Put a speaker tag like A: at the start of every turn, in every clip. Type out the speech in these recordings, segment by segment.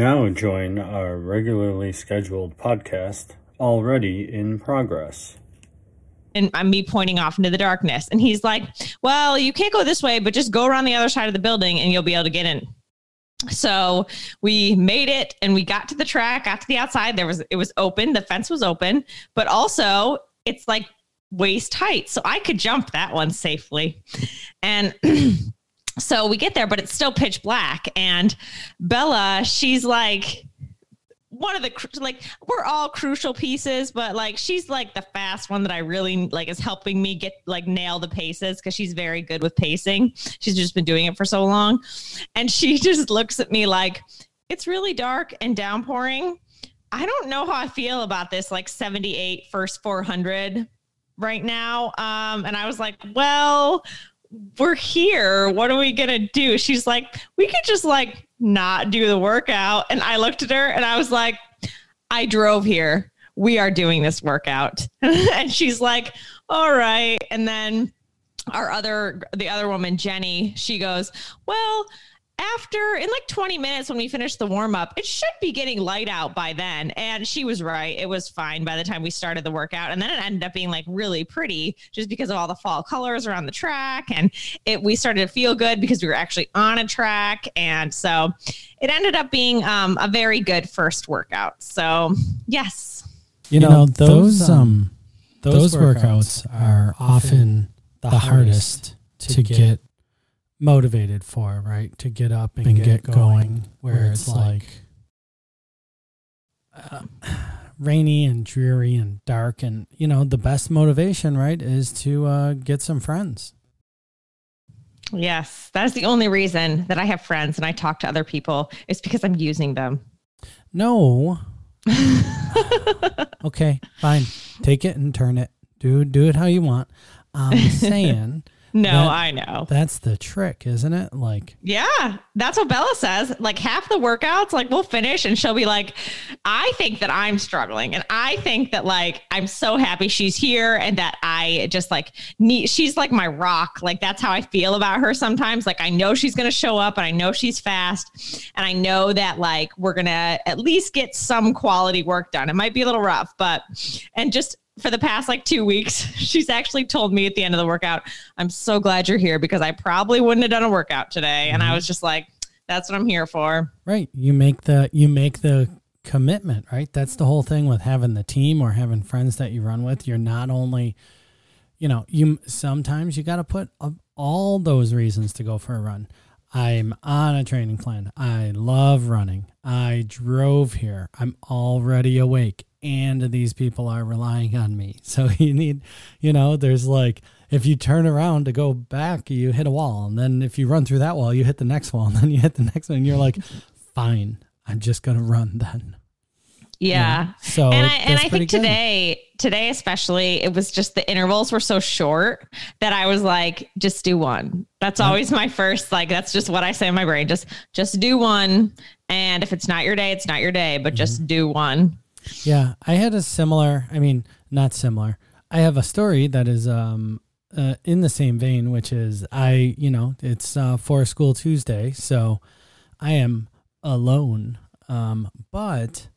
A: Now join our regularly scheduled podcast, already in progress.
B: And I'm me pointing off into the darkness. And he's like, Well, you can't go this way, but just go around the other side of the building and you'll be able to get in. So we made it and we got to the track, got to the outside. There was it was open, the fence was open, but also it's like waist height. So I could jump that one safely. And so we get there, but it's still pitch black. And Bella, she's like, one of the like we're all crucial pieces but like she's like the fast one that i really like is helping me get like nail the paces because she's very good with pacing. She's just been doing it for so long. And she just looks at me like it's really dark and downpouring. I don't know how i feel about this like 78 first 400 right now. Um and i was like well we're here what are we gonna do she's like we could just like not do the workout. And I looked at her and I was like, I drove here. We are doing this workout. and she's like, all right. And then our other, the other woman, Jenny, she goes, well, after in like 20 minutes when we finished the warm up, it should be getting light out by then. And she was right. It was fine by the time we started the workout. And then it ended up being like really pretty just because of all the fall colors around the track. And it we started to feel good because we were actually on a track. And so it ended up being um, a very good first workout. So yes.
C: You know, you those um, um those workouts are often the hardest to get motivated for, right? To get up and, and get, get, going, going where, where, it's, like, uh, rainy and dreary and dark. And, you know, the best motivation, right, is to uh, get some friends.
B: Yes, that is the only reason that I have friends and I talk to other people is because I'm using them.
C: No. okay, fine. Take it and turn it. Do do it how you want. I'm saying
B: no, that, I know.
C: That's the trick, isn't it? Like,
B: yeah, that's what Bella says. Like, half the workouts, like, we'll finish and she'll be like, I think that I'm struggling. And I think that, like, I'm so happy she's here and that I just like need, she's like my rock. Like, that's how I feel about her sometimes. Like, I know she's going to show up and I know she's fast. And I know that, like, we're going to at least get some quality work done. It might be a little rough, but, and just, for the past like two weeks, she's actually told me at the end of the workout, I'm so glad you're here because I probably wouldn't have done a workout today. Mm-hmm. And I mm-hmm. was just like, that's what I'm here for.
C: Right. You make the you make the commitment, right? That's the whole thing with having the team or having friends that you run with. You're not only you know, you sometimes you got to put all those reasons to go for a run. I'm on a training plan. I love running. I drove here. I'm already awake and these people are relying on me. So you need, you know, there's like, if you turn around to go back, you hit a wall. And then if you run through that wall, you hit the next wall. And then you hit the next one. And you're like, fine, I'm just going to run then.
B: Yeah. yeah. So and I, and I think good. today, today especially, it was just the intervals were so short that I was like, just do one. That's always my first. Like that's just what I say in my brain. Just just do one. And if it's not your day, it's not your day. But mm-hmm. just do one.
C: Yeah, I had a similar. I mean, not similar. I have a story that is um uh, in the same vein, which is I, you know, it's uh, for school Tuesday, so I am alone. Um, but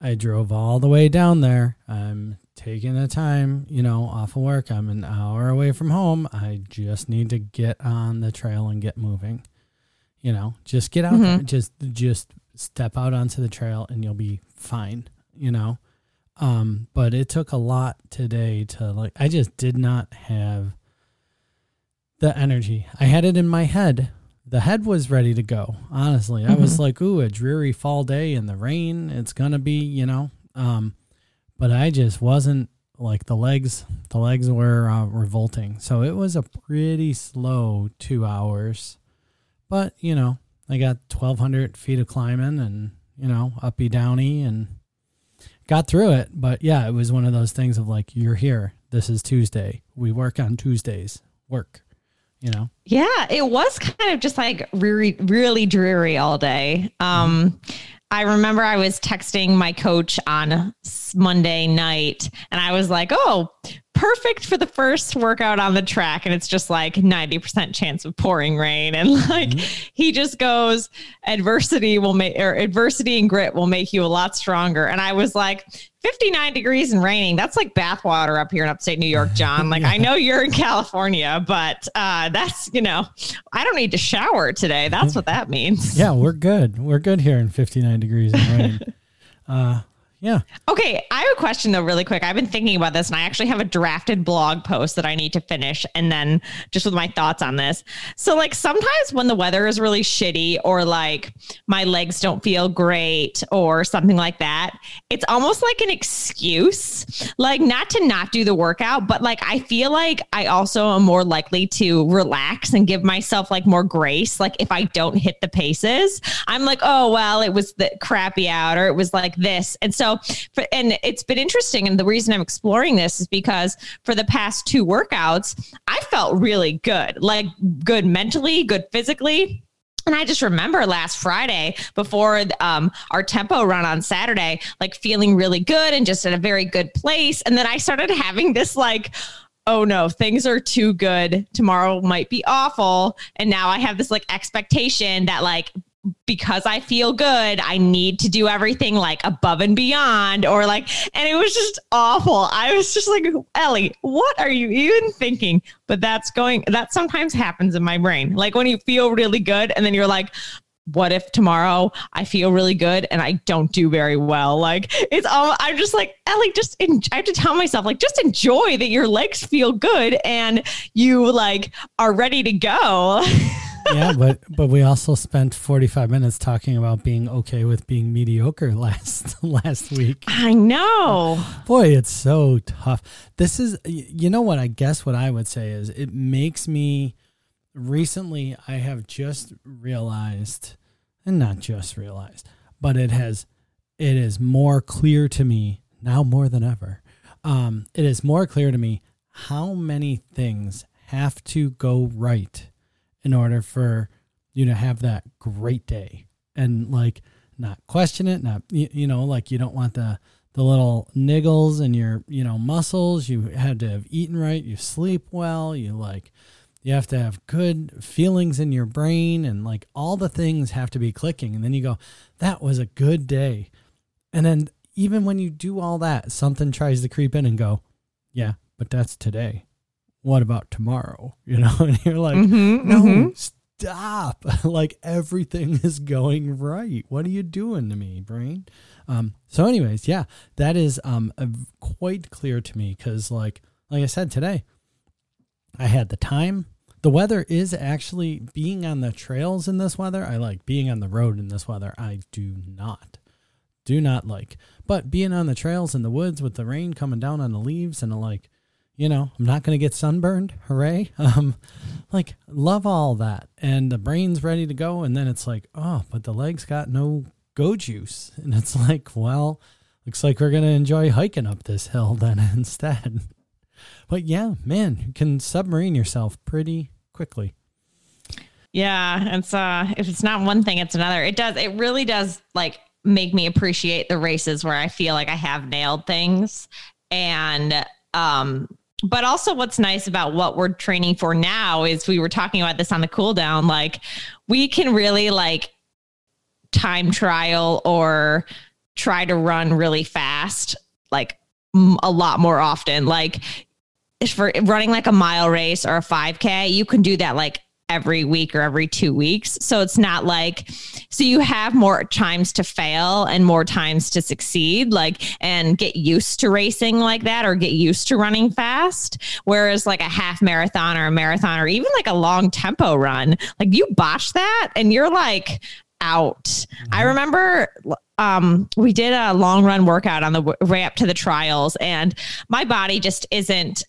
C: I drove all the way down there. I'm taking the time, you know, off of work. I'm an hour away from home. I just need to get on the trail and get moving. You know, just get out mm-hmm. there. Just just step out onto the trail and you'll be fine you know. Um, but it took a lot today to like I just did not have the energy. I had it in my head. The head was ready to go. Honestly, mm-hmm. I was mm-hmm. like, "Ooh, a dreary fall day in the rain. It's gonna be, you know." Um, but I just wasn't like the legs. The legs were uh, revolting. So it was a pretty slow two hours. But you know, I got twelve hundred feet of climbing, and you know, uppy downy, and got through it. But yeah, it was one of those things of like, you're here. This is Tuesday. We work on Tuesdays. Work. You know?
B: Yeah, it was kind of just like really, really dreary all day. Um, mm-hmm. I remember I was texting my coach on Monday night and I was like, oh, perfect for the first workout on the track and it's just like 90% chance of pouring rain. And like mm-hmm. he just goes adversity will make or adversity and grit will make you a lot stronger. And i was like 59 degrees and raining that's like bathwater up here in upstate new york john. Like yeah. i know you're in california but uh that's you know i don't need to shower today. That's what that means.
C: Yeah we're good. We're good here in 59 degrees and rain. Uh yeah.
B: Okay. I have a question though, really quick. I've been thinking about this and I actually have a drafted blog post that I need to finish and then just with my thoughts on this. So, like, sometimes when the weather is really shitty or like my legs don't feel great or something like that, it's almost like an excuse, like, not to not do the workout, but like, I feel like I also am more likely to relax and give myself like more grace. Like, if I don't hit the paces, I'm like, oh, well, it was the crappy out or it was like this. And so, for, and it's been interesting. And the reason I'm exploring this is because for the past two workouts, I felt really good, like good mentally, good physically. And I just remember last Friday before um, our tempo run on Saturday, like feeling really good and just in a very good place. And then I started having this like, oh no, things are too good. Tomorrow might be awful. And now I have this like expectation that like because I feel good, I need to do everything like above and beyond, or like, and it was just awful. I was just like, Ellie, what are you even thinking? But that's going, that sometimes happens in my brain. Like when you feel really good, and then you're like, what if tomorrow I feel really good and I don't do very well? Like it's all I'm just like Ellie, just en- I have to tell myself like just enjoy that your legs feel good and you like are ready to go.
C: yeah, but but we also spent 45 minutes talking about being okay with being mediocre last last week.
B: I know.
C: Boy, it's so tough. This is you know what I guess what I would say is it makes me recently I have just realized and not just realized, but it has it is more clear to me now more than ever. Um, it is more clear to me how many things have to go right in order for you to have that great day and like not question it not you, you know like you don't want the the little niggles in your you know muscles. You had to have eaten right. You sleep well. You like you have to have good feelings in your brain and like all the things have to be clicking. And then you go that was a good day. And then even when you do all that something tries to creep in and go yeah but that's today what about tomorrow? You know, and you're like, mm-hmm, no, mm-hmm. stop. like everything is going right. What are you doing to me, brain? Um, so anyways, yeah, that is um quite clear to me because like like I said today, I had the time. The weather is actually being on the trails in this weather. I like being on the road in this weather. I do not do not like. But being on the trails in the woods with the rain coming down on the leaves and the, like you know, I'm not going to get sunburned. Hooray. Um, like, love all that. And the brain's ready to go. And then it's like, oh, but the legs got no go juice. And it's like, well, looks like we're going to enjoy hiking up this hill then instead. But yeah, man, you can submarine yourself pretty quickly.
B: Yeah, it's uh if it's not one thing, it's another. It does it really does like make me appreciate the races where I feel like I have nailed things and um but also what's nice about what we're training for now is we were talking about this on the cool down like we can really like time trial or try to run really fast like a lot more often. Like for running like a mile race or a 5k you can do that like every week or every two weeks. So it's not like, so you have more times to fail and more times to succeed, like, and get used to racing like that or get used to running fast. Whereas like a half marathon or a marathon or even like a long tempo run, like you botch that and you're like, out. Mm-hmm. I remember um, we did a long run workout on the way up to the trials, and my body just isn't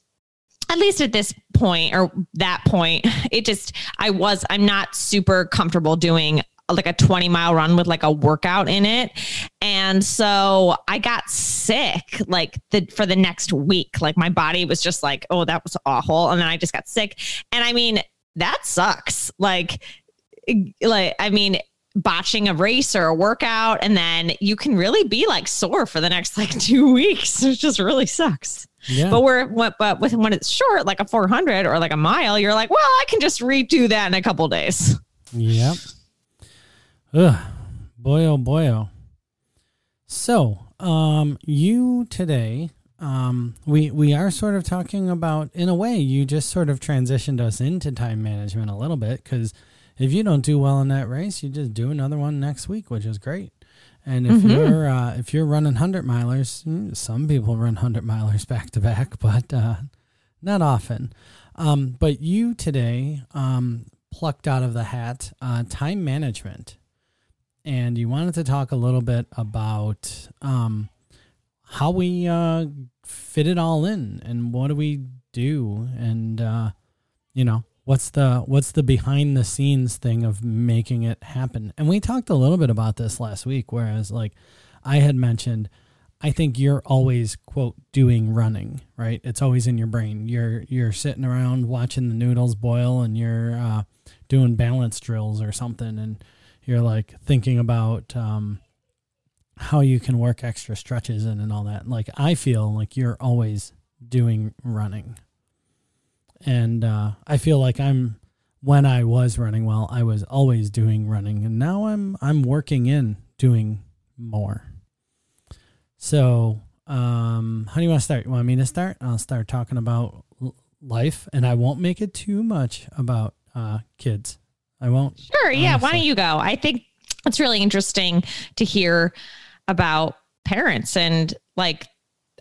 B: at least at this point or that point, it just, I was, I'm not super comfortable doing like a 20 mile run with like a workout in it. And so I got sick like the for the next week. Like my body was just like, oh, that was awful. And then I just got sick. And I mean, that sucks. Like, like, I mean, botching a race or a workout, and then you can really be like sore for the next like two weeks. It just really sucks.
C: Yeah.
B: But we're what but with when it's short, like a 400 or like a mile, you're like, well, I can just redo that in a couple days.
C: Yep. Ugh. Boy oh boy oh. So, um, you today, um, we we are sort of talking about in a way you just sort of transitioned us into time management a little bit because if you don't do well in that race, you just do another one next week, which is great. And if
B: Mhm.
C: you're uh, if you're running hundred milers, mm, some people run hundred milers back to back, but uh, not often. Um, but you today um, plucked out of the hat uh, time management, and you wanted to talk a little bit about um, how we uh, fit it all in, and what do we do, and uh, you know what's the what's the behind the scenes thing of making it happen. And we talked a little bit about this last week, whereas like I had mentioned. I think you're always quote doing running, right? It's always in your brain. You're you're sitting around watching the noodles boil and you're uh, doing balance drills or something, and you're like thinking about um, how you can work extra stretches in and all that. Like I feel like you're always doing running, and uh, I feel like I'm when I was running well, I was always doing running, and now I'm I'm working in doing more. So, um, how do you want to start? You want me to start? I'll start talking about life, and I won't make it too much about uh, kids. I won't.
B: Sure. Yeah. Why don't you go? I think it's really interesting to hear about parents and like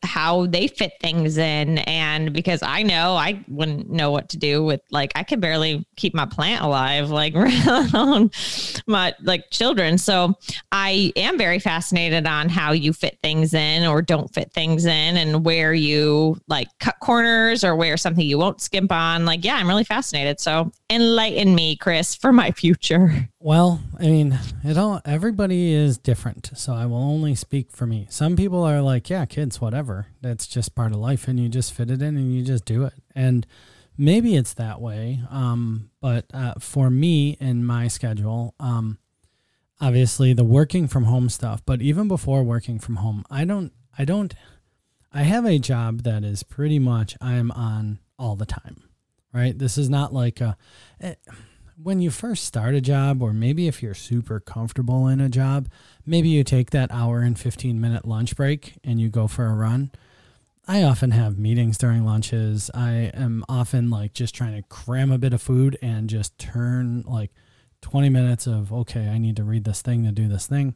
B: how they fit things in. And because I know I wouldn't know what to do with like, I could barely keep my plant alive, like, alone my like children. So I am very fascinated on how you fit things in or don't fit things in and where you like cut corners or where something you won't skimp on. Like, yeah, I'm really fascinated. So enlighten me, Chris, for my future.
C: Well, I mean, it all everybody is different, so I will only speak for me. Some people are like, yeah, kids, whatever. That's just part of life and you just fit it in and you just do it. And maybe it's that way. Um, but uh, for me in my schedule, um, obviously the working from home stuff, but even before working from home, I don't I don't I have a job that is pretty much I am on all the time. Right? This is not like a eh, when you first start a job, or maybe if you're super comfortable in a job, maybe you take that hour and 15 minute lunch break and you go for a run. I often have meetings during lunches. I am often like just trying to cram a bit of food and just turn like 20 minutes of, okay, I need to read this thing to do this thing.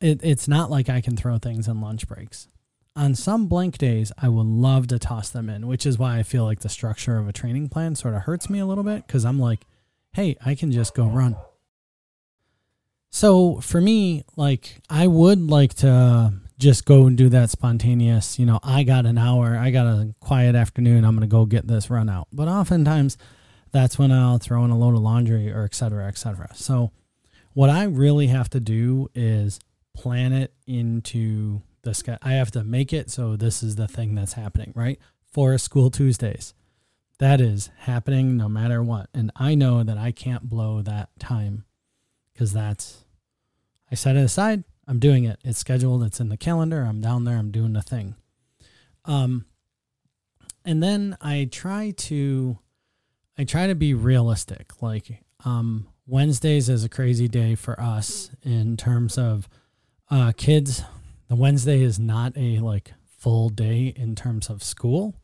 C: It, it's not like I can throw things in lunch breaks. On some blank days, I would love to toss them in, which is why I feel like the structure of a training plan sort of hurts me a little bit because I'm like, hey, I can just go run. So for me, like, I would like to just go and do that spontaneous, you know, I got an hour, I got a quiet afternoon, I'm going to go get this run out. But oftentimes that's when I'll throw in a load of laundry or et cetera, et cetera. So what I really have to do is plan it into the schedule. I have to make it so this is the thing that's happening, right? For School Tuesdays. That is happening no matter what. And I know that I can't blow that time because that's, I set it aside. I'm doing it. It's scheduled. It's in the calendar. I'm down there. I'm doing the thing. Um, and then I try to, I try to be realistic. Like, um, Wednesdays is a crazy day for us in terms of, uh, kids. The Wednesday is not a like full day in terms of school.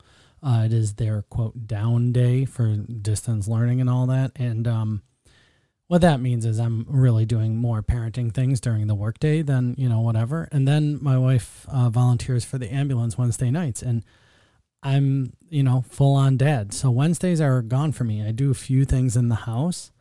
C: Uh, it is their quote down day for distance learning and all that. And um, what that means is I'm really doing more parenting things during the workday than you know whatever. And then my wife uh, volunteers for the ambulance Wednesday nights, and I'm you know full on dad. So Wednesdays are gone for me. I do a few things in the house,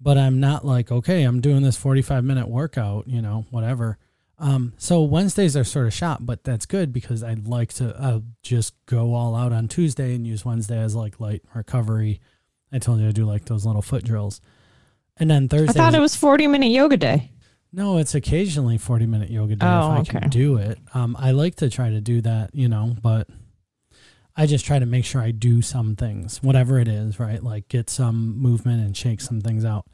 C: but I'm not like okay, I'm doing this 45 minute workout, you know, whatever. Um, so Wednesdays are sort of shot, but that's good because I'd like to uh, just go all out on Tuesday and use Wednesday as like light recovery. I told you to do like those little foot drills, and then Thursday.
B: I thought it was 40 minute yoga day.
C: No, it's occasionally forty minute yoga day
B: Oh,
C: if I
B: okay.
C: can do it. Um, I like to try to do that, you know, but I just try to make sure I do some things, whatever it is, right? Like get some movement and shake some things out.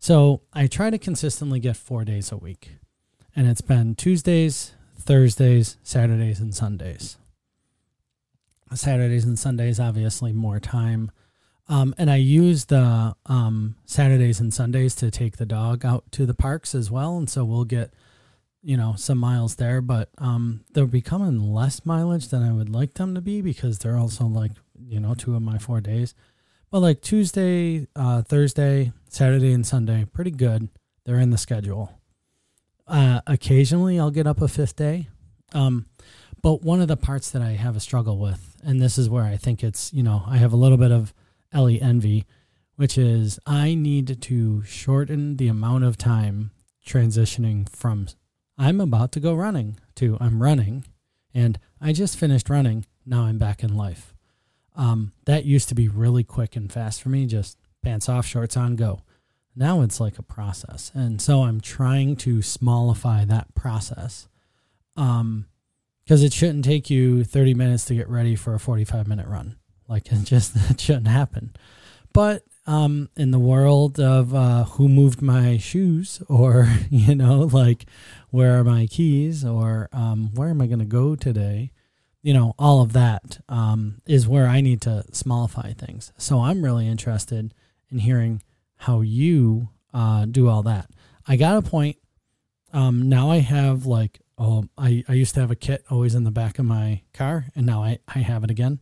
C: So I try to consistently get four days a week, and it's been Tuesdays, Thursdays, Saturdays, and Sundays. Saturdays and Sundays, obviously, more time. Um, and I use the um, Saturdays and Sundays to take the dog out to the parks as well. And so we'll get, you know, some miles there, but um, they're becoming less mileage than I would like them to be because they're also like, you know, two of my four days. But like Tuesday, uh, Thursday, Saturday, and Sunday, pretty good. They're in the schedule. Uh, occasionally, I'll get up a fifth day. Um, but one of the parts that I have a struggle with, and this is where I think it's, you know, I have a little bit of Ellie envy, which is I need to shorten the amount of time transitioning from I'm about to go running to I'm running and I just finished running. Now I'm back in life. Um, that used to be really quick and fast for me, just pants off, shorts on, go. Now it's like a process. And so I'm trying to smallify that process. Um, because it shouldn't take you 30 minutes to get ready for a 45 minute run. Like it just it shouldn't happen. But um, in the world of uh, who moved my shoes, or you know, like where are my keys, or um, where am I going to go today? You know, all of that um, is where I need to smallify things. So I'm really interested in hearing how you uh, do all that. I got a point. Um, now I have like oh I, I used to have a kit always in the back of my car and now I, I have it again.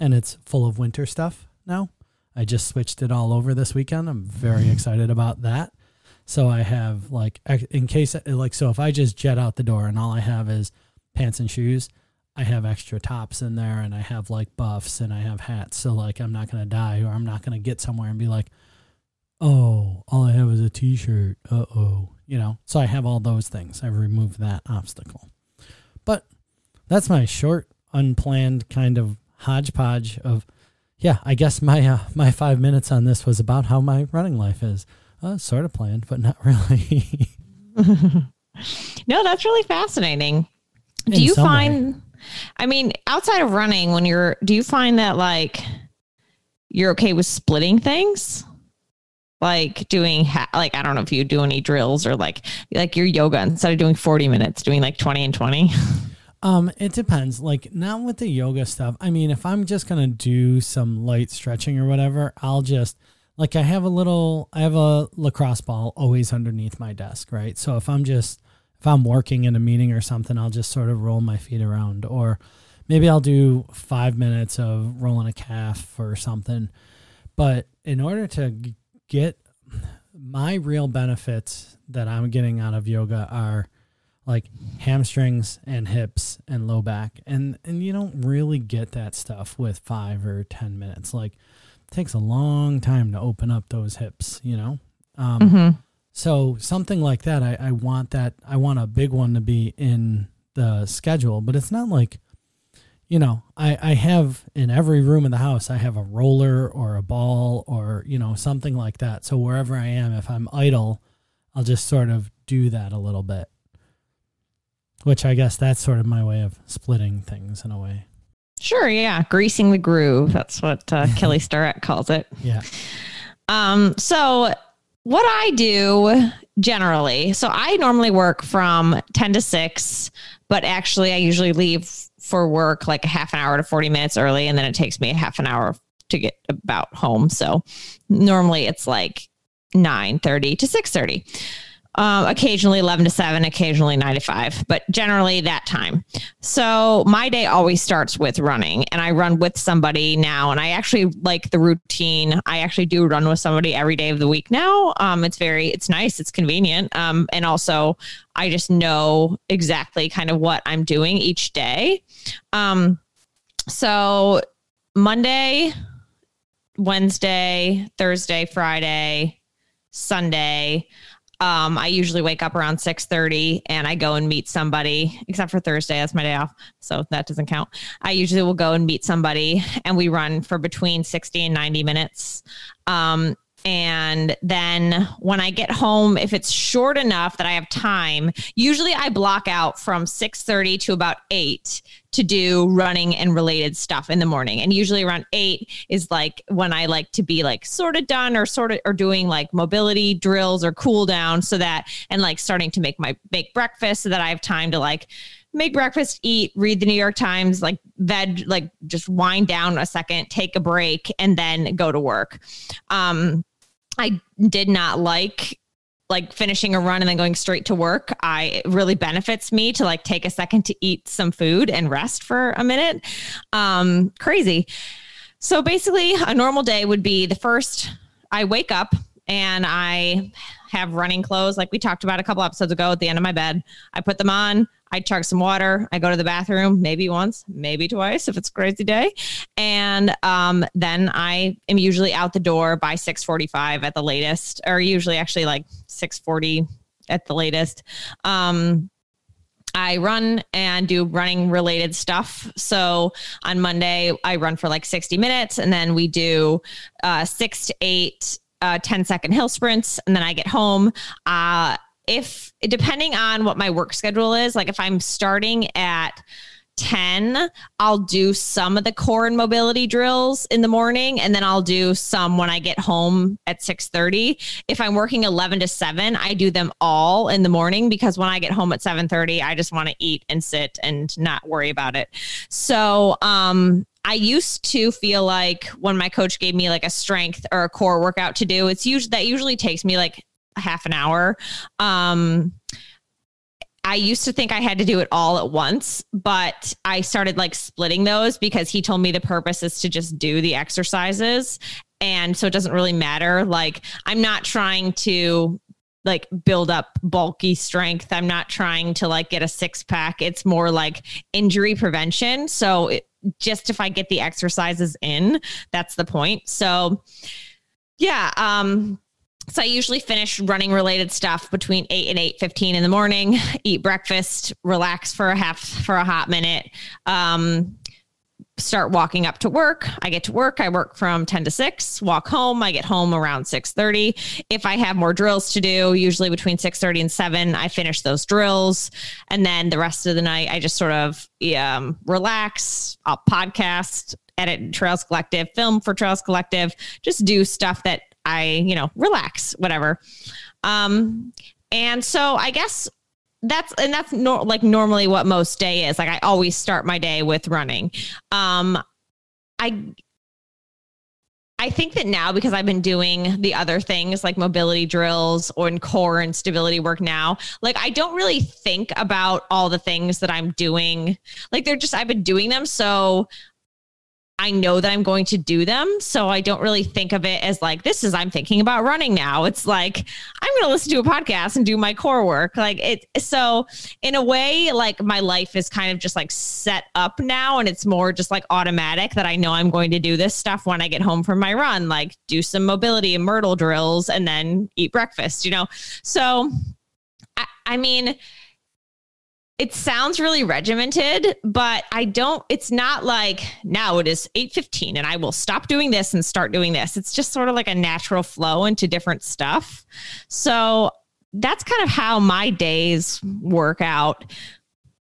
C: And it's full of winter stuff now. I just switched it all over this weekend. I'm very excited about that. So i have like in case like so if i just jet out the door and all i have is pants and shoes i have extra tops in there and i have like buffs and i have hats. So like i'm not going to die or i'm not going to get somewhere and be like oh all i have is a t-shirt uh-oh you know, so I have all those things. I've removed that obstacle. But that's my short, unplanned kind of hodgepodge of, yeah, I guess my uh, my five minutes on this was about how my running life is. Uh, sort of planned, but not really.
B: no, that's really fascinating. Do In you find, way. I mean, outside of running, when you're, do you find that like you're okay with splitting things? Like doing ha- like I don't know if you do any drills or like like your yoga instead of doing 40 minutes doing like 20 and 20
C: um it depends. Like not with the yoga stuff. I mean if I'm just to do some light stretching or whatever I'll just like I have a little I have a lacrosse ball always underneath my desk right? So if I'm just if I'm working in a meeting or something I'll just sort of roll my feet around. Or maybe I'll do 5 minutes of rolling a calf or something. But in order to get my real benefits that I'm getting out of yoga are like hamstrings and hips and low back. And and you don't really get that stuff with 5 or 10 minutes. Like it takes a long time to open up those hips you know? Um, mm-hmm. so something like that I, I want that I want a big one to be in the schedule but it's not like you know, I, I have in every room in the house, I have a roller or a ball or, you know, something like that. So wherever I am, if I'm idle, I'll just sort of do that a little bit. Which I guess that's sort of my way of splitting things in a way.
B: Sure, yeah. Greasing the groove. That's what uh, Kelly Starrett calls it.
C: Yeah.
B: Um, so what I do generally, so I normally work from 10 to 6, but actually I usually leave for work like a half an hour to 40 minutes early and then it takes me a half an hour to get about home. So normally it's like 9.30 to 6 30 um, occasionally 11 to 7 occasionally 9 to 5 but generally that time. So my day always starts with running and i run with somebody now and i actually like the routine. I actually do run with somebody every day of the week now. Um, it's very it's nice it's convenient. Um, and also i just know exactly kind of what i'm doing each day um, so monday wednesday thursday friday sunday um, I usually wake up around 6:30 and I go and meet somebody, except for Thursday, that's my day off. So that doesn't count. I usually will go and meet somebody and we run for between 60 and 90 minutes. Um, and then when I get home, if it's short enough that I have time, usually I block out from 6:30 to about 8 to do running and related stuff in the morning. And usually around 8 is like when I like to be like sort of done or sort of or doing like mobility drills or cool down so that and like starting to make my make breakfast so that I have time to like make breakfast, eat, read the New York Times, like veg, like just wind down a second, take a break, and then go to work. Um, I did not like like finishing a run and then going straight to work i it really benefits me to like take a second to eat some food and rest for a minute. Um crazy. So basically a normal day would be the first i wake up and i have running clothes like we talked about a couple episodes ago at the end of my bed i put them on I chug some water. I go to the bathroom maybe once, maybe twice if it's a crazy day, and um, then I am usually out the door by six forty-five at the latest, or usually actually like six forty at the latest. Um, I run and do running related stuff. So on Monday, I run for like 60 minutes and then we do uh, six to eight uh, 10 second hill sprints. And then I get home. Uh, if depending on what my work schedule is, like if I'm starting at 10 i'll do some of the core and mobility drills in the morning and then i'll do some when i get home at 6.30 if i'm working 11 to 7 i do them all in the morning because when i get home at 7.30 i just want to eat and sit and not worry about it so um I used to feel like when my coach gave me like a strength or a core workout to do, it's usually that usually takes me like half an hour. Um, I used to think I had to do it all at once, but I started like splitting those because he told me the purpose is to just do the exercises. And so it doesn't really matter. Like, I'm not trying to like build up bulky strength. I'm not trying to like get a six pack. It's more like injury prevention. So it, just if I get the exercises in, that's the point. So yeah, um so I usually finish running related stuff between 8 and 8:15 in the morning, eat breakfast, relax for a half for a hot minute. Um, start walking up to work. I get to work. I work from 10 to 6, walk home. I get home around 6:30. If I have more drills to do, usually between 6:30 and 7, I finish those drills. And then the rest of the night I just sort of um, relax, I'll podcast, edit Trails Collective, film for Trails Collective, just do stuff that I, you know, relax, whatever. Um, and so I guess that's and that's like normally what most day is. Like I always start my day with running. Um, I I think that now because I've been doing the other things like mobility drills or in core and stability work now, like I don't really think about all the things that I'm doing. Like they're just I've been doing them so I know that I'm going to do them. So I don't really think of it as like, this is, I'm thinking about running now. It's like, I'm going to listen to a podcast and do my core work. Like it. So in a way, like my life is kind of just like set up now. And it's more just like automatic that I know I'm going to do this stuff when I get home from my run, like do some mobility and Myrtl drills and then eat breakfast, you know? So I, I mean, it sounds really regimented, but I don't, it's not like now it is 8:15 and I will stop doing this and start doing this. It's just sort of like a natural flow into different stuff. So that's kind of how my days work out.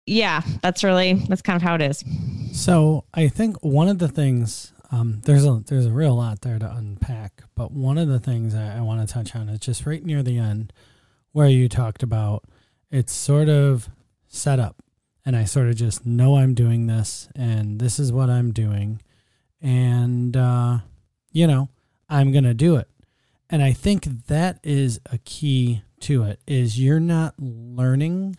B: Yeah, that's really that's kind of how it is.
C: So I think one of the things um, there's a there's a real lot there to unpack, but one of the things I, I want to touch on is just right near the end where you talked about it's sort of set up and I sort of just know I'm doing this and this is what I'm doing. And, uh, you know, I'm going to do it. And I think that is a key to it is you're not learning.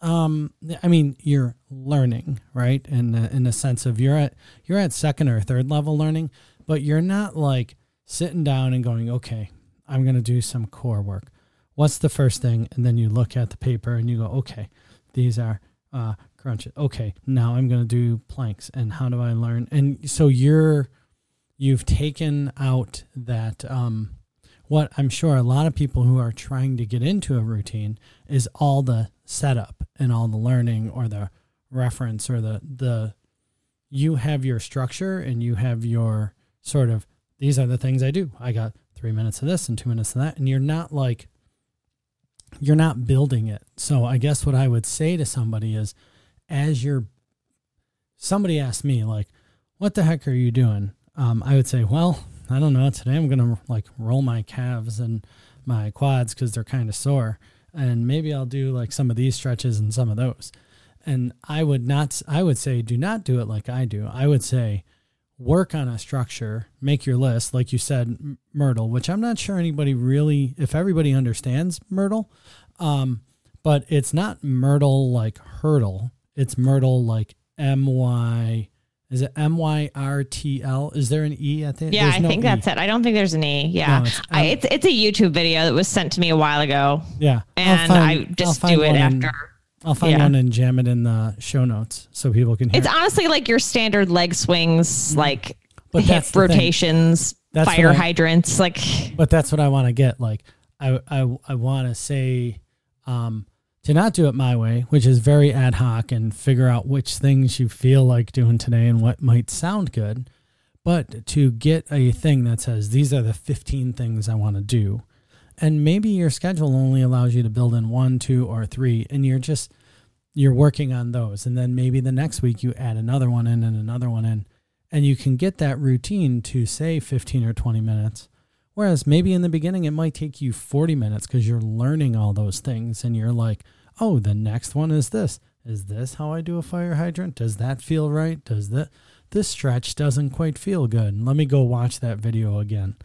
C: Um, I mean, you're learning, right? In the, in the sense of you're at, you're at second or third level learning, but you're not like sitting down and going, okay, I'm going to do some core work. What's the first thing? And then you look at the paper and you go, okay, these are uh, crunches. Okay, now I'm going to do planks. And how do I learn? And so you're you've taken out that um, what I'm sure a lot of people who are trying to get into a routine is all the setup and all the learning or the reference or the the you have your structure and you have your sort of these are the things I do. I got three minutes of this and two minutes of that, and you're not like you're not building it. So I guess what I would say to somebody is as you're somebody asked me like what the heck are you doing? Um, I would say, well, I don't know. Today I'm gonna like roll my calves and my quads because they're kind of sore, and maybe I'll do like some of these stretches and some of those. and I would not I would say do not do it like I do. I would say work on a structure, make your list like you said Myrtl, which I'm not sure anybody really if everybody understands Myrtl. Um, but it's not Myrtle like hurdle. It's Myrtl like M Y is it M Y R T L? Is there an E at the end?
B: Yeah, There's I think e. that's it. I don't think there's an E. Yeah, no, it's, I, it's, it's a YouTube video that was sent to me a while ago.
C: Yeah,
B: and find, I just do it after.
C: I'll find yeah. one and jam it in the show notes so people can hear.
B: It's
C: it.
B: honestly like your standard leg swings, mm-hmm. like but hip rotations, fire I, hydrants. Like,
C: but that's what I want to get. Like, I I I want to say, um, to not do it my way, which is very ad hoc and figure out which things you feel like doing today and what might sound good, but to get a thing that says these are the 15 things I want to do and maybe your schedule only allows you to build in one two or three and you're just you're working on those. And then maybe the next week you add another one in and another one in and you can get that routine to say 15 or 20 minutes. Whereas maybe in the beginning it might take you 40 minutes because you're learning all those things and you're like oh the next one is this. Is this how i do a fire hydrant? Does that feel right? Does that this stretch doesn't quite feel good. Let me go watch that video again.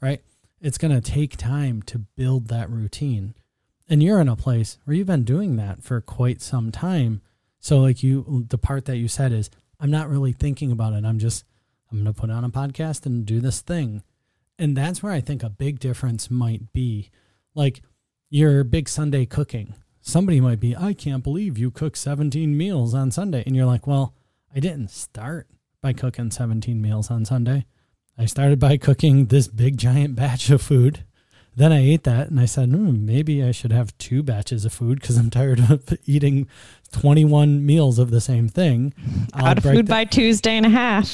C: Right it's going to take time to build that routine. And you're in a place where you've been doing that for quite some time. So, like you, the part that you said is, I'm not really thinking about it. I'm just, I'm going to put on a podcast and do this thing. And that's where I think a big difference might be. Like your big Sunday cooking. Somebody might be, I can't believe you cook 17 meals on Sunday. And you're like, well, I didn't start by cooking 17 meals on Sunday. I started by cooking this big giant batch of food. Then I ate that and I said, mm, maybe I should have two batches of food because I'm tired of eating 21 meals of the same thing.
B: I'll Out of food by Tuesday and a half.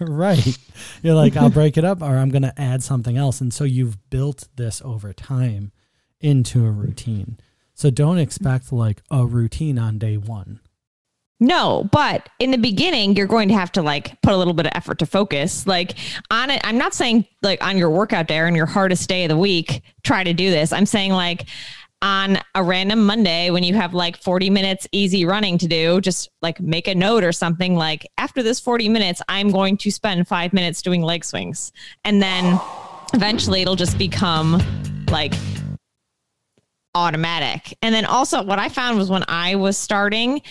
C: right. You're like, I'll break it up or I'm going to add something else. And so you've built this over time into a routine. So don't expect like a routine on day one.
B: No, but in the beginning, you're going to have to like put a little bit of effort to focus. Like on it, I'm not saying like on your workout day or on your hardest day of the week, try to do this. I'm saying like on a random Monday when you have like 40 minutes easy running to do, just like make a note or something like after this 40 minutes, I'm going to spend five minutes doing leg swings. And then eventually it'll just become like automatic. And then also what I found was when I was starting,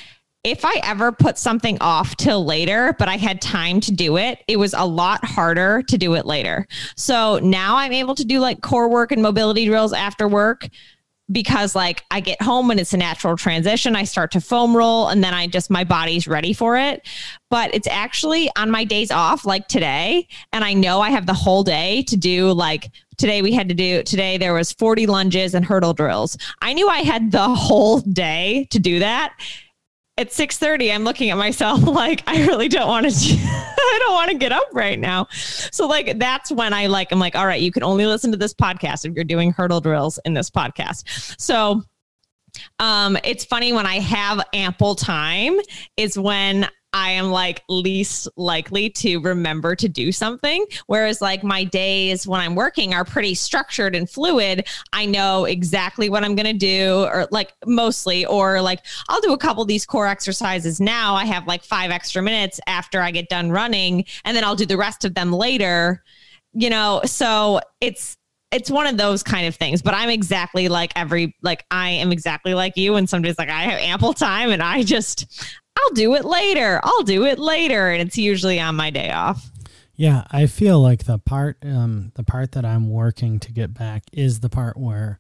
B: if I ever put something off till later, but I had time to do it, it was a lot harder to do it later. So now I'm able to do like core work and mobility drills after work because like I get home and it's a natural transition. I start to foam roll and then I just my body's ready for it. But it's actually on my days off, like today, and I know I have the whole day to do like today we had to do today there was 40 lunges and hurdle drills. I knew I had the whole day to do that at 6:30 I'm looking at myself like I really don't want to I don't want to get up right now. So like that's when I like I'm like all right, you can only listen to this podcast if you're doing hurdle drills in this podcast. So um it's funny when I have ample time is when I am like least likely to remember to do something. Whereas, like, my days when I'm working are pretty structured and fluid. I know exactly what I'm going to do, or like mostly, or like I'll do a couple of these core exercises now. I have like five extra minutes after I get done running, and then I'll do the rest of them later. You know, so it's it's one of those kind of things but i'm exactly like every like i am exactly like you and some days like i have ample time and i just I'll do it later. I'll do it later. And it's usually on my day off.
C: Yeah, I feel like the part um the part that I'm working to get back is the part where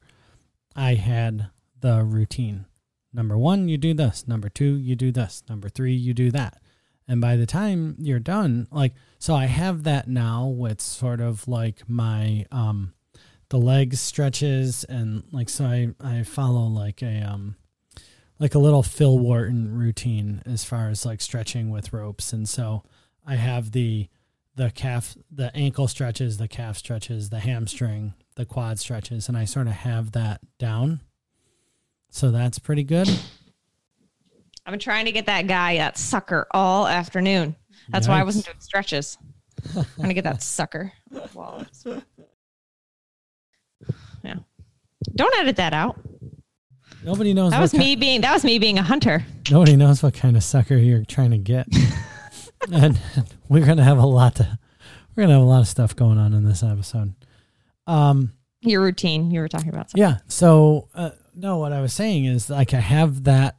C: I had the routine. Number 1, you do this. Number 2, you do this. Number 3, you do that. And by the time you're done, like so I have that now with sort of like my um the legs stretches and like so I I follow like a um like a little Phil Wharton routine as far as like stretching with ropes. And so I have the the calf the ankle stretches, the calf stretches, the hamstring, the quad stretches, and I sort of have that down. So that's pretty good.
B: I've been trying to get that guy that sucker all afternoon. That's Yikes. why I wasn't doing stretches. I'm gonna get that sucker. Yeah. Don't edit that out.
C: Nobody knows.
B: That was
C: ki-
B: me being that was me being a hunter.
C: Nobody knows what kind of sucker you're trying to get. and we're gonna have a lot to. We're gonna have a lot of stuff going on in this episode. Um.
B: Your routine. You were talking about something.
C: Yeah. So uh, no, what I was saying is like I have that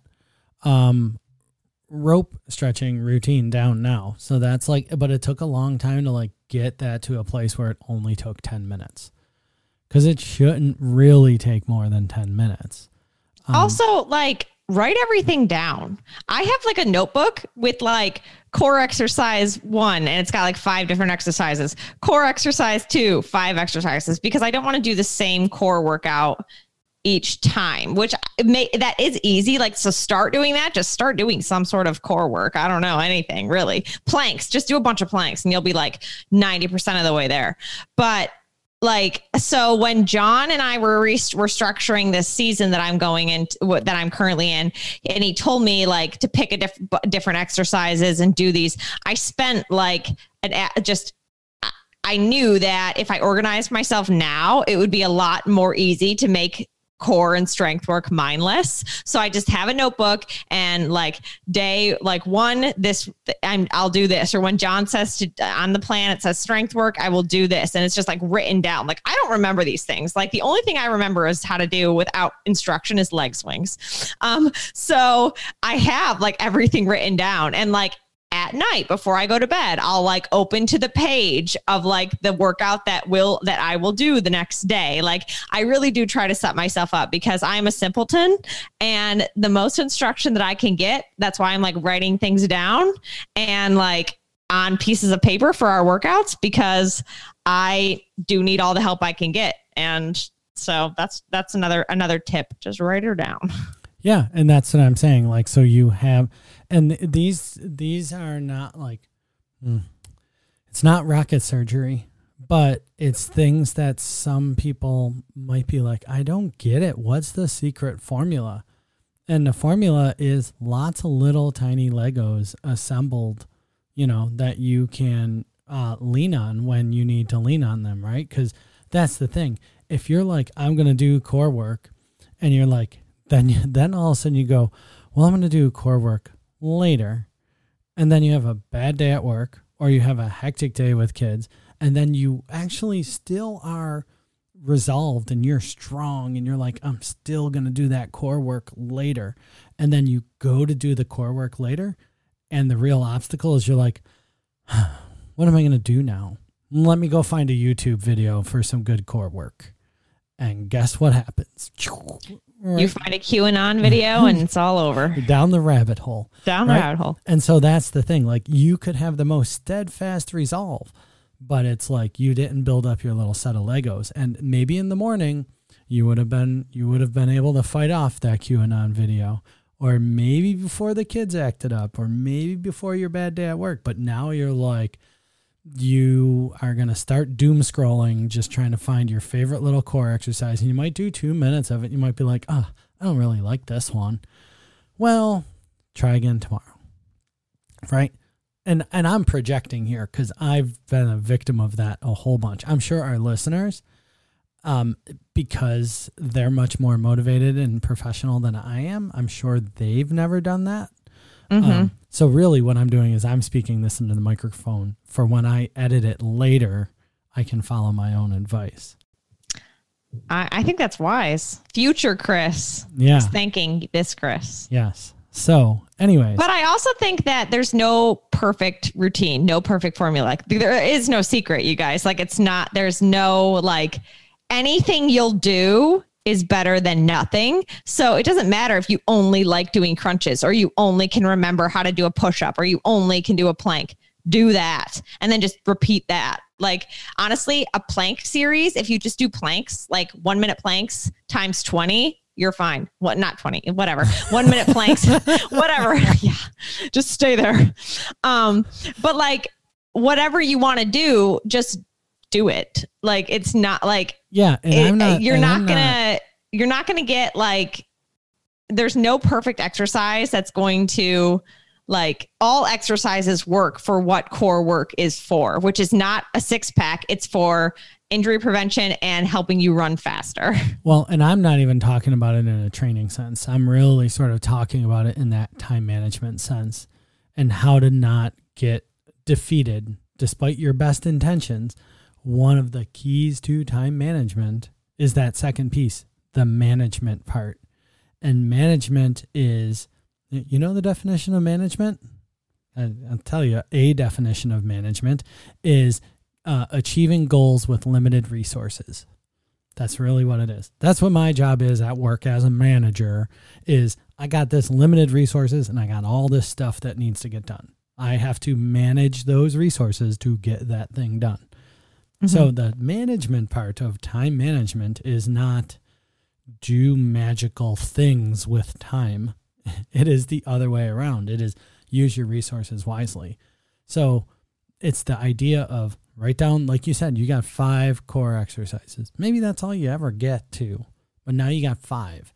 C: um rope stretching routine down now. So that's like but it took a long time to like get that to a place where it only took 10 minutes. Cuz it shouldn't really take more than 10 minutes. Um,
B: Also, like write everything down. I have like a notebook with like core exercise one, and it's got like five different exercises. Core exercise two, five exercises, because I don't want to do the same core workout each time, which may that is easy. Like, so start doing that. Just start doing some sort of core work. I don't know anything really. Planks, just do a bunch of planks, and you'll be like ninety percent of the way there. But like so when john and i were re- restructuring this season that i'm going in that i'm currently in and he told me like to pick a diff- different exercises and do these i spent like an just i knew that if i organized myself now it would be a lot more easy to make core and strength work mindless. So I just have a notebook and like day like one this I'm I'll do this or when John says to on the plan it says strength work I will do this and it's just like written down. Like I don't remember these things. Like the only thing I remember is how to do without instruction is leg swings. Um so I have like everything written down and like at night before I go to bed, I'll like open to the page of like the workout that will that I will do the next day. Like I really do try to set myself up because I'm a simpleton and the most instruction that I can get, that's why I'm like writing things down and like on pieces of paper for our workouts because I do need all the help I can get. And so that's that's another another tip. Just write her down.
C: Yeah, and that's what I'm saying. Like, so you have, and th- these these are not like, mm, it's not rocket surgery, but it's things that some people might be like, I don't get it. What's the secret formula? And the formula is lots of little tiny Legos assembled, you know, that you can uh, lean on when you need to lean on them, right? Because that's the thing. If you're like, I'm going to do core work, and you're like, then then all of a sudden you go, well, I'm going to do core work later, and then you have a bad day at work, or you have a hectic day with kids, and then you actually still are resolved and you're strong and you're like I'm still going to do that core work later. And then you go to do the core work later and the real obstacle is you're like what am I going to do now? Let me go find a YouTube video for some good core work. And guess what happens
B: You find a QAnon video and it's all over.
C: down the rabbit hole
B: Down the
C: Right.
B: rabbit hole.
C: and so that's the thing. Like you could have the most steadfast resolve, but it's like you didn't build up your little set of Legos. And maybe in the morning you would have been you would have been able to fight off that QAnon video. Or maybe before the kids acted up, or maybe before your bad day at work. But now you're like you are gonna start doom scrolling, just trying to find your favorite little core exercise. And you might do two minutes of it. You might be like, oh, I don't really like this one. Well, try again tomorrow right and and i'm projecting here because i've been a victim of that a whole bunch i'm sure our listeners um because they're much more motivated and professional than i am i'm sure they've never done that
B: Mm-hmm.
C: um, so really what i'm doing is i'm speaking this into the microphone for when i edit it later i can follow my own advice
B: I, I think that's wise. Future Chris
C: yeah
B: is thanking this Chris.
C: yes so anyways
B: But I also think that there's no perfect routine, no perfect formula. Like there is no secret, you guys. Like it's not, there's no like anything you'll do is better than nothing. So it doesn't matter if you only like doing crunches or you only can remember how to do a push up or you only can do a plank. Do that and then just repeat that. Like honestly, a plank series, if you just do planks, like one minute planks times 20, you're fine. What not 20, whatever. One minute planks, whatever. Yeah. Just stay there. Um, but like whatever you want to do, just do it. Like it's not like
C: yeah and
B: it-
C: i'm not
B: you're not
C: I'm
B: gonna you're not gonna get like there's no perfect exercise that's going to like all exercises work for what core work is for which is not a six pack it's for injury prevention and helping you run faster.
C: Well, and I'm not even talking about it in a training sense. I'm really sort of talking about it in that time management sense and how to not get defeated despite your best intentions. One of the keys to time management is that second piece, the management part. And management is, you know, the definition of management? I'll tell you, a definition of management is uh, achieving goals with limited resources. That's really what it is. That's what my job is at work as a manager is I got this limited resources and I got all this stuff that needs to get done. I have to manage those resources to get that thing done. Mm-hmm. So the management part of time management is not do magical things with time. It is the other way around. It is use your resources wisely. So it's the idea of write down, like you said, you got five core exercises. Maybe that's all you ever get to, but now you got five.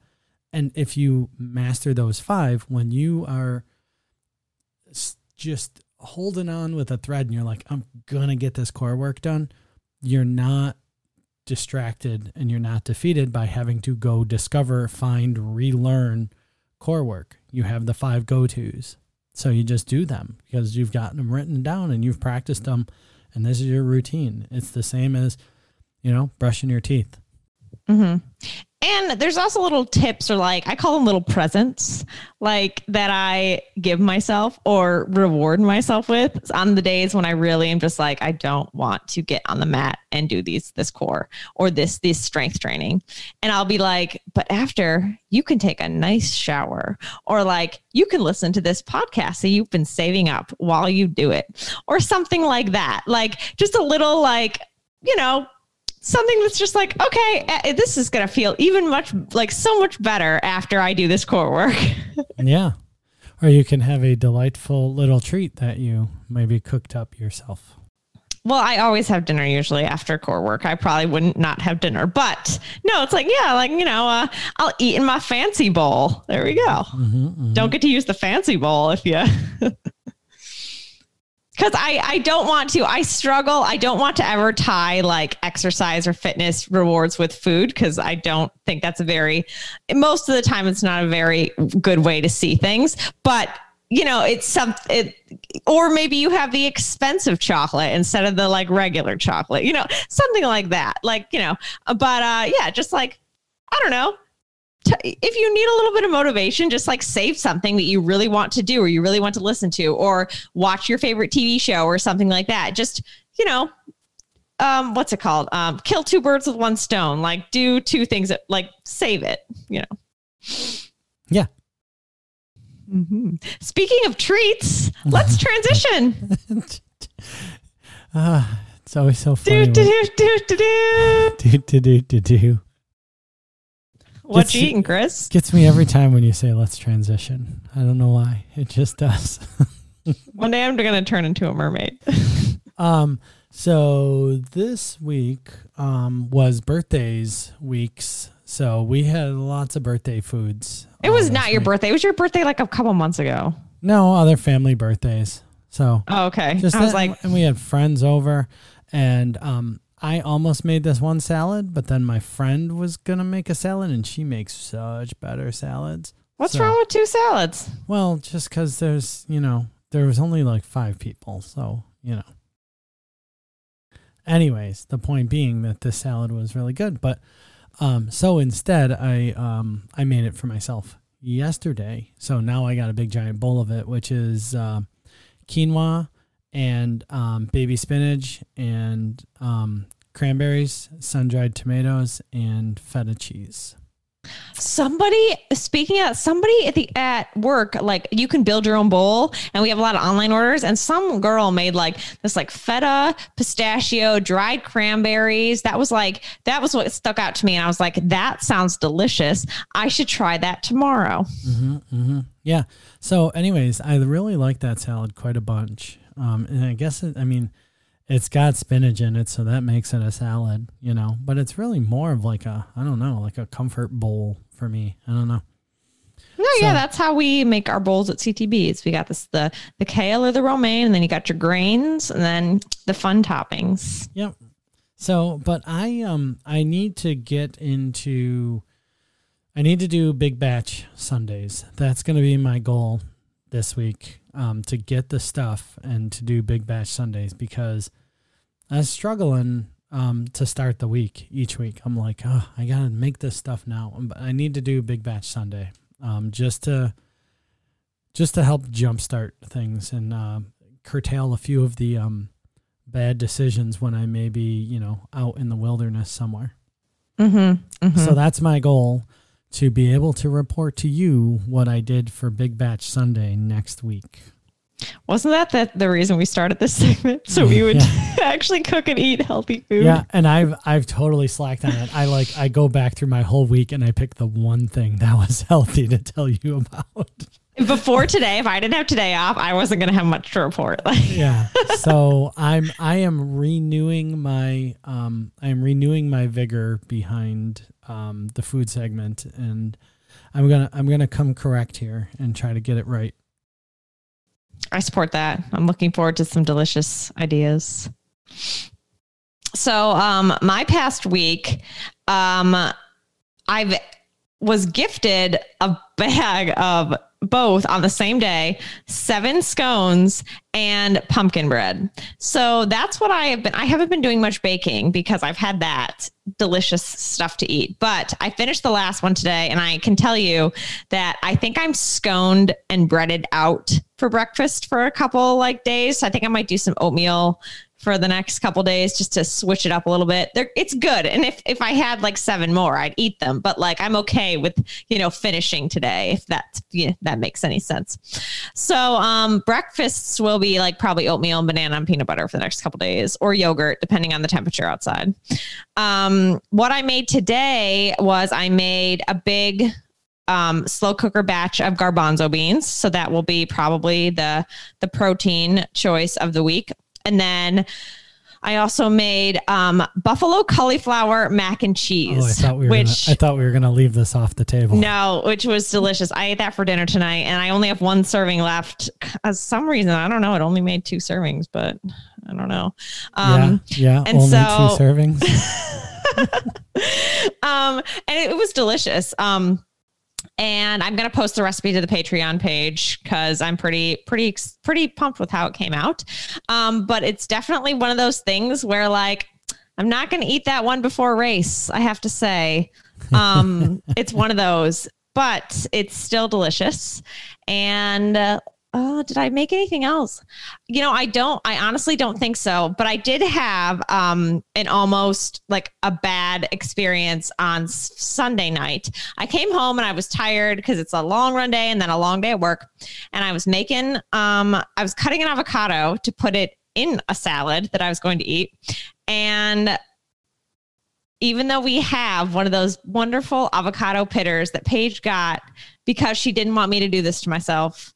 C: And if you master those five, when you are just holding on with a thread and you're like, I'm going to get this core work done, you're not distracted and you're not defeated by having to go discover, find, relearn core work. You have the five go tos. So you just do them because you've gotten them written down and you've practiced them and this is your routine. It's the same as, you know, brushing your teeth.
B: Mm-hmm. And there's also little tips or like I call them little presents like that I give myself or reward myself with on the days when I really am just like I don't want to get on the mat and do these this core or this this strength training. And I'll be like, but after you can take a nice shower or like you can listen to this podcast that you've been saving up while you do it or something like that. Like just a little like you know, something that's just like, okay, eh, this is going to feel even much like so much better after I do this core work.
C: yeah. Or you can have a delightful little treat that you maybe cooked up yourself.
B: Well, I always have dinner usually after core work. I probably wouldn't not have dinner, but no, it's like, yeah, like, you know, uh, I'll eat in my fancy bowl. There we go. Mm-hmm, mm-hmm. Don't get to use the fancy bowl if you because I, I don't want to i struggle i don't want to ever tie like exercise or fitness rewards with food because i don't think that's a very most of the time it's not a very good way to see things. But you know it's some it or maybe you have the expensive chocolate instead of the like regular chocolate you know something like that like you know but uh yeah just like i don't know if you need a little bit of motivation, just like save something that you really want to do or you really want to listen to or watch your favorite TV show or something like that. Just, you know, um, what's it called? Um, kill two birds with one stone. Like do two things that like save it, you know?
C: Yeah.
B: Mm-hmm. Speaking of treats, let's transition.
C: Ah, it's always so funny.
B: Do, do, do, do, do.
C: Do, do, do, do, do.
B: What you eating, Chris?
C: Gets me every time when you say let's transition. I don't know why. It just does.
B: One day I'm gonna turn into a mermaid.
C: um so this week um was birthdays weeks. So we had lots of birthday foods.
B: It was not your week. birthday. It was your birthday like a couple months ago.
C: No, other family birthdays. So
B: oh, okay. Just I was that, like
C: and we had friends over and um I almost made this one salad, but then my friend was gonna make a salad, and she makes such better salads.
B: What's so, wrong with two salads?
C: Well, just because there's, you know, there was only like five people, so you know. Anyways, the point being that this salad was really good, but um, so instead, I um, I made it for myself yesterday. So now I got a big giant bowl of it, which is uh, quinoa and um, baby spinach and um, cranberries, sun dried tomatoes, and feta cheese.
B: Somebody speaking of somebody at the at work, like you can build your own bowl, and we have a lot of online orders. And some girl made like this like feta, pistachio, dried cranberries. That was like that was what stuck out to me, and I was like, that sounds delicious. I should try that tomorrow.
C: Mm-hmm, mm-hmm. Yeah. So, anyways, I really like that salad quite a bunch. Um, and I guess it, I mean, it's got spinach in it, so that makes it a salad, you know. But it's really more of like a, I don't know, like a comfort bowl for me. I don't know.
B: No, so, yeah, that's how we make our bowls at CTBs. We got this the the kale or the romaine, and then you got your grains, and then the fun toppings.
C: Yep. So, but I um I need to get into I need to do big batch Sundays. That's going to be my goal this week um to get the stuff and to do big batch Sundays because I was struggling um to start the week each week. I'm like, "Oh, I got to make this stuff now." But I need to do big batch Sunday um just to just to help jumpstart things and uh, curtail a few of the um bad decisions when I may be, you know, out in the wilderness somewhere.
B: Mm-hmm. mm-hmm.
C: So that's my goal to be able to report to you what I did for Big Batch Sunday next week.
B: Wasn't that the, the reason we started this segment? So we would yeah. actually cook and eat healthy food.
C: Yeah, and I've I've totally slacked on it. I like I go back through my whole week and I pick the one thing that was healthy to tell you about.
B: Before today, if I didn't have today off, I wasn't going to have much to report.
C: yeah. So I'm I am renewing my um I am renewing my vigor behind um the food segment and I'm gonna I'm gonna come correct here and try to get it right.
B: I support that. I'm looking forward to some delicious ideas. So, um, my past week, um, I've was gifted a bag of both on the same day seven scones and pumpkin bread. So that's what i have been i haven't been doing much baking because i've had that delicious stuff to eat. But i finished the last one today and i can tell you that i think i'm sconed and breaded out for breakfast for a couple like days. I think i might do some oatmeal for the next couple days just to switch it up a little bit. They're, it's good. And if, if I had like seven more, I'd eat them. But like I'm okay with, you know, finishing today if that yeah, that makes any sense. So um breakfasts will be like probably oatmeal and banana and peanut butter for the next couple days or yogurt, depending on the temperature outside. Um what I made today was I made a big um, slow cooker batch of garbanzo beans. So that will be probably the the protein choice of the week. And then I also made um, buffalo cauliflower mac and cheese. Oh,
C: I thought we were which, gonna, I thought we were going to leave this off the table.
B: No, which was delicious. I ate that for dinner tonight, and I only have one serving left. As some reason, I don't know. It only made two servings, but I don't know.
C: Um, yeah, yeah, and only so, two servings.
B: um, and it, it was delicious. Um, and I'm going to post the recipe to the Patreon page because I'm pretty, pretty, pretty pumped with how it came out. Um, but it's definitely one of those things where, like, I'm not going to eat that one before race. I have to say, um, it's one of those, but it's still delicious. And uh, oh, did I make anything else? You know, I don't, I honestly don't think so, but I did have um, an almost like a bad experience on s- Sunday night. I came home and I was tired because it's a long run day and then a long day at work. And I was making, um, I was cutting an avocado to put it in a salad that I was going to eat. And even though we have one of those wonderful avocado pitters that Paige got because she didn't want me to do this to myself,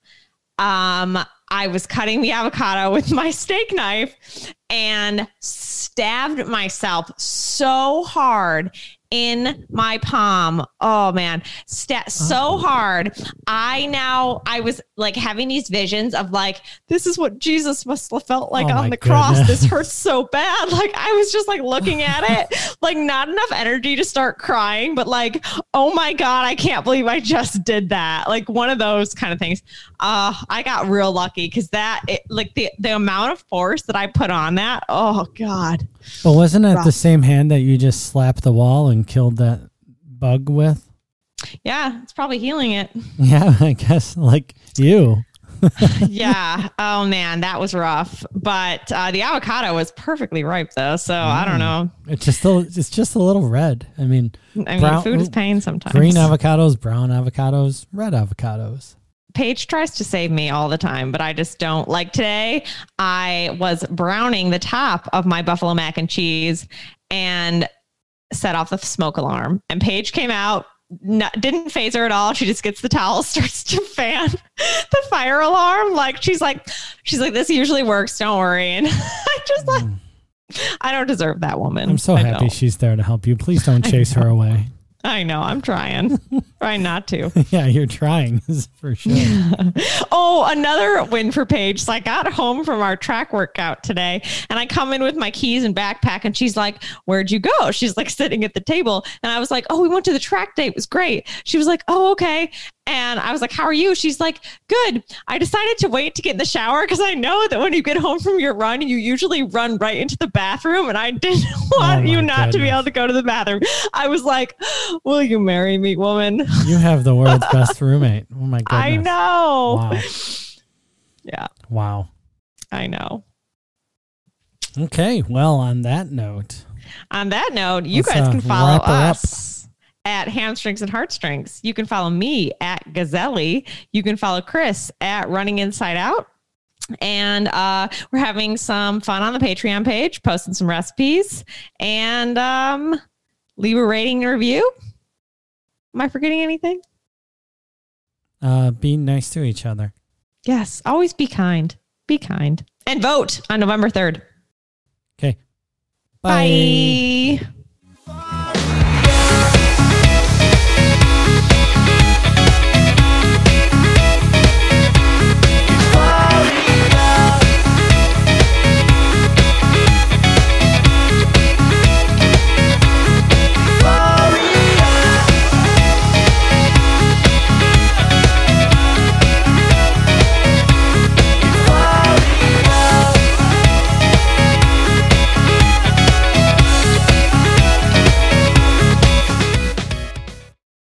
B: um, I was cutting the avocado with my steak knife and stabbed myself so hard in my palm. Oh man, St- so hard. I now I was like having these visions of like this is what Jesus must have felt like oh on the cross. This hurts so bad. Like I was just like looking at it, like not enough energy to start crying, but like oh my god, I can't believe I just did that. Like one of those kind of things. Uh I got real lucky cuz that it, like the the amount of force that I put on that. Oh god.
C: But wasn't it Rough. the same hand that you just slapped the wall and killed that bug with?
B: Yeah, it's probably healing it.
C: Yeah, I guess like you.
B: yeah. Oh man, that was rough. But uh, the avocado was perfectly ripe though, so mm. I don't mm. know.
C: It's just a, it's just a little red. I mean,
B: I mean, food is pain sometimes.
C: Green avocados, brown avocados, red avocados.
B: Paige tries to save me all the time, but I just don't. Like today, I was browning the top of my buffalo mac and cheese and set off the smoke alarm. And Paige came out, not, didn't phase her at all. She just gets the towel, starts to fan the fire alarm. Like she's like, she's like, this usually works. Don't worry. And I just like, hmm. I don't deserve that woman.
C: I'm so
B: I
C: happy don't. she's there to help you. Please don't chase her away.
B: I know. I'm trying. trying not to.
C: yeah, you're trying for sure.
B: oh, another win for Paige. So I got home from our track workout today and I come in with my keys and backpack and she's like, Where'd you go? She's like sitting at the table. And I was like, Oh, we went to the track day. It was great. She was like, Oh, okay. And I was like, How are you? She's like, Good. I decided to wait to get in the shower because I know that when you get home from your run, you usually run right into the bathroom. And I didn't want
C: Oh,
B: you not to be able to go to the bathroom. I was like, Will you marry me, woman?
C: You have the world's best roommate. Oh my God.
B: I know.
C: Wow.
B: Yeah,
C: Wow.
B: I know.
C: Okay. Well, on that note,
B: On that note, you guys
C: uh,
B: can follow
C: us. up.
B: At Hamstrings and Heartstrings. You can follow me at Gazelli. You can follow Chris at Running Inside Out. And uh, we're having some fun on the Patreon page, posting some recipes, and um, leave a rating and review. Am I forgetting anything?
C: uh, be nice to each other.
B: Yes, always be kind. Be kind. And vote on November 3rd.
C: Okay.
B: Bye.